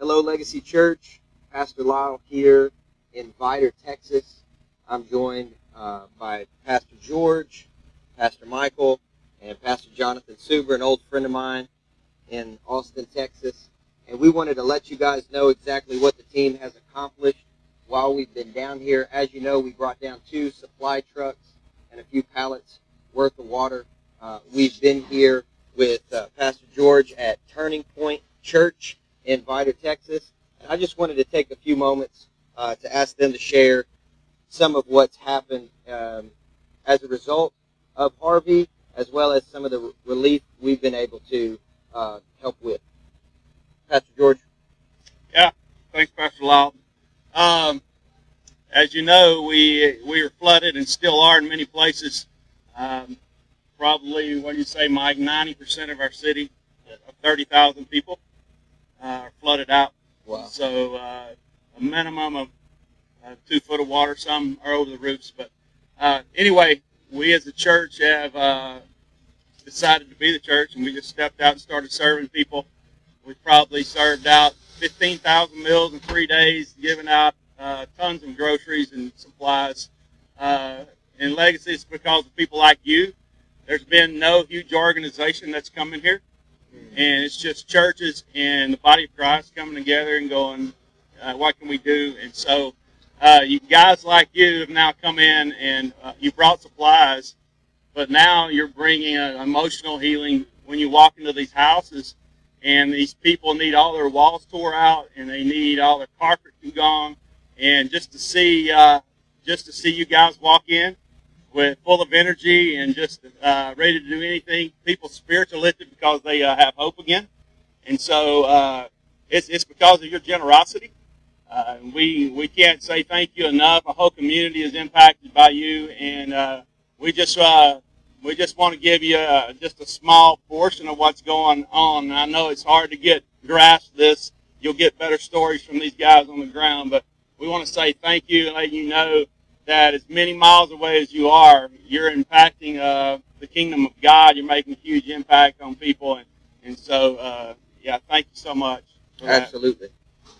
Hello, Legacy Church. Pastor Lyle here in Vidor, Texas. I'm joined uh, by Pastor George, Pastor Michael, and Pastor Jonathan Suber, an old friend of mine in Austin, Texas. And we wanted to let you guys know exactly what the team has accomplished while we've been down here. As you know, we brought down two supply trucks and a few pallets worth of water. Uh, we've been here with uh, Pastor George at Turning Point Church in Vidor, Texas. And I just wanted to take a few moments uh, to ask them to share some of what's happened um, as a result of Harvey, as well as some of the relief we've been able to uh, help with. Pastor George. Yeah, thanks, Pastor Lyle. Um, as you know, we we are flooded and still are in many places. Um, probably, what do you say, Mike? Ninety percent of our city, of thirty thousand people, uh, flooded out. Wow. So uh, a minimum of uh, two foot of water. Some are over the roofs, but uh, anyway, we as a church have uh, decided to be the church, and we just stepped out and started serving people. We probably served out 15,000 meals in three days, giving out uh, tons of groceries and supplies. Uh, in Legacy, it's because of people like you. There's been no huge organization that's come in here, and it's just churches and the body of Christ coming together and going, uh, what can we do? And so, uh, you guys like you have now come in and uh, you brought supplies, but now you're bringing emotional healing when you walk into these houses and these people need all their walls tore out and they need all their carpet gone and just to see uh, just to see you guys walk in with full of energy and just uh, ready to do anything. Spirits are lifted because they uh, have hope again. And so uh, it's, it's because of your generosity. Uh, we we can't say thank you enough. A whole community is impacted by you. And uh, we just uh, we just want to give you just a small portion of what's going on. I know it's hard to get grasp this. You'll get better stories from these guys on the ground, but we want to say thank you and let you know that as many miles away as you are, you're impacting uh, the kingdom of God. You're making a huge impact on people, and and so uh, yeah, thank you so much. For that. Absolutely.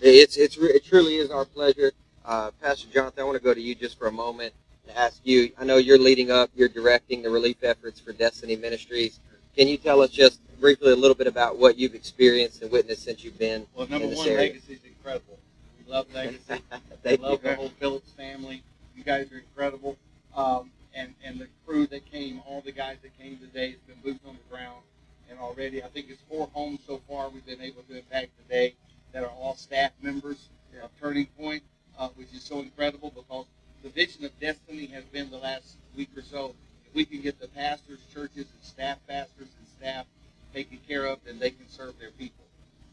It's, it's, re- it truly is our pleasure. Uh, Pastor Jonathan, I want to go to you just for a moment and ask you. I know you're leading up, you're directing the relief efforts for Destiny Ministries. Can you tell us just briefly a little bit about what you've experienced and witnessed since you've been Well, number in this one, area? Legacy is incredible. We love Legacy. we love you. the whole Phillips family. You guys are incredible. Um, and, and the crew that came, all the guys that came today, has been boots on the ground. And already, I think it's four homes so far we've been able to impact today that are all staff members of Turning Point, uh, which is so incredible because the vision of Destiny has been the last week or so. If we can get the pastors, churches, and staff pastors and staff taken care of, then they can serve their people.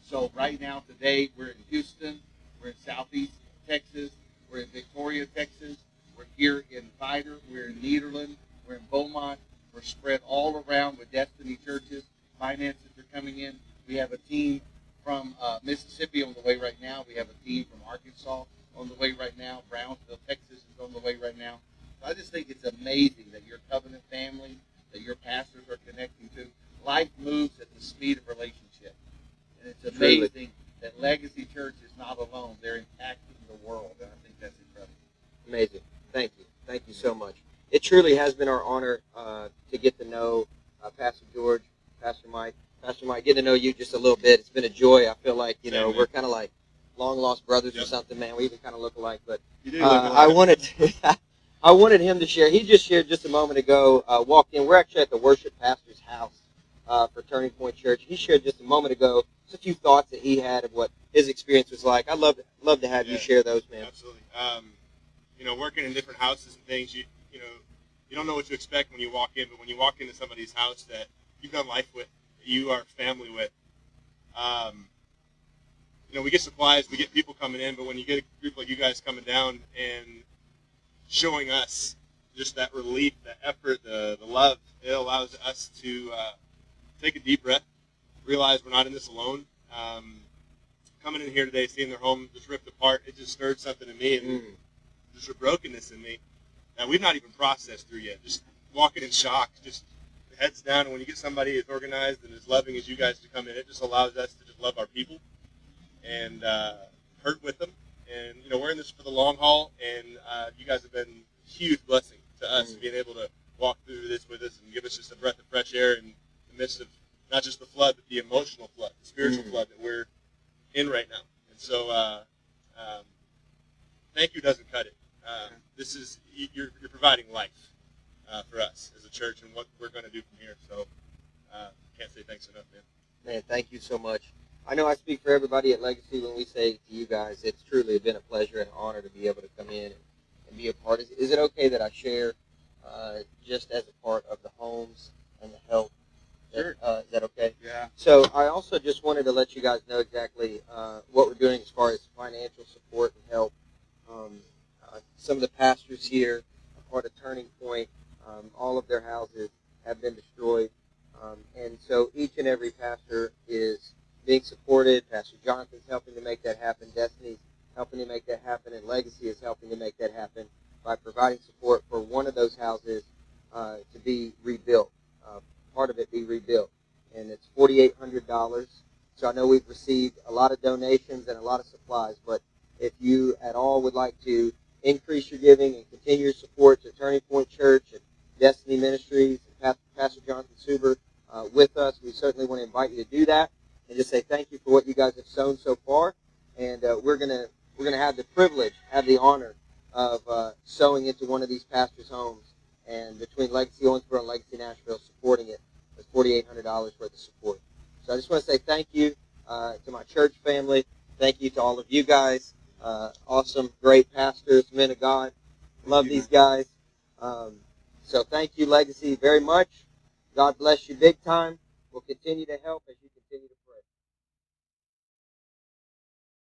So right now, today, we're in Houston, we're in Southeast Texas, we're in Victoria, Texas, we're here in Vidor, we're in Nederland, we're in Beaumont, we're spread all around with Destiny churches. Finances are coming in. We have a team from uh, Mississippi on the way right now. We have a team from Arkansas on the way right now. Brownsville, Texas is on the way right now. So I just think it's amazing that your covenant family, that your pastors are connecting to. Life moves at the speed of relationship. And it's Truly. amazing that Legacy Church is not alone. They're impacting the world. And I think that's incredible. Amazing. Thank you. Thank you so much. It truly has been our honor uh, to get to know uh, Pastor George. Pastor Mike, get to know you just a little bit. It's been a joy. I feel like, you know, man. we're kind of like long lost brothers or something, man. We even kind of look alike. But uh, look I alike. wanted I wanted him to share. He just shared just a moment ago, uh, walked in. We're actually at the worship pastor's house uh, for Turning Point Church. He shared just a moment ago just a few thoughts that he had of what his experience was like. I'd love, love to have you share those, man. Absolutely. Um, you know, working in different houses and things, you you know, you don't know what to expect when you walk in, but when you walk into somebody's house that you've done life with, you are family with, um, you know, we get supplies, we get people coming in, but when you get a group like you guys coming down and showing us just that relief, the effort, the, the love, it allows us to uh, take a deep breath, realize we're not in this alone. Um, coming in here today, seeing their home just ripped apart, it just stirred something in me and Mm. just a brokenness in me that we've not even processed through yet. Just walking in shock, just heads down. And when you get somebody as organized and as loving as you guys to come in, it just allows us to just love our people and uh, hurt with them. And you know, we're in this for the long haul, and uh, you guys have been a huge blessing to us, Mm. being able to walk through this with us and give us just a breath of fresh air in the midst of not just the flood, but the emotional flood, the spiritual Mm. flood that we're in right now. And so, uh, um, thank you doesn't cut it. Uh, this is you're, you're providing life uh, for us as a church and what we're going to do from here. So, uh, can't say thanks enough, man. Man, thank you so much. I know I speak for everybody at Legacy when we say to you guys, it's truly been a pleasure and honor to be able to come in and, and be a part. Is, is it okay that I share uh, just as a part of the homes and the help? That- Sure. Uh, is that okay? Yeah. So I also just wanted to let you guys know exactly uh, what we're doing as far as financial support and help. Um, uh, some of the pastors here are part of Turning Point. Um, all of their houses have been destroyed. Um, and so each and every pastor is being supported. Pastor Jonathan's helping to make that happen. Destiny's helping to make that happen. And Legacy is helping to make that happen by providing support for one of those houses uh, to be rebuilt. Uh, part of it be rebuilt. And it's $4,800. So I know we've received a lot of donations and a lot of supplies, but if you at all would like to increase your giving and continue your support to Turning Point Church and Destiny Ministries Pastor, Jonathan Suber uh, with us, we certainly want to invite you to do that and just say thank you for what you guys have sown so far. And uh, we're gonna we're gonna have the privilege, have the honor of uh, sowing into one of these pastors' homes, and between Legacy Owensboro and Legacy Nashville, supporting it with forty eight hundred dollars worth of support. So I just want to say thank you uh, to my church family. Thank you to all of you guys. Uh, awesome, great pastors, men of God. Love these guys. Um, so thank you, Legacy, very much. God bless you big time. We'll continue to help as you continue to.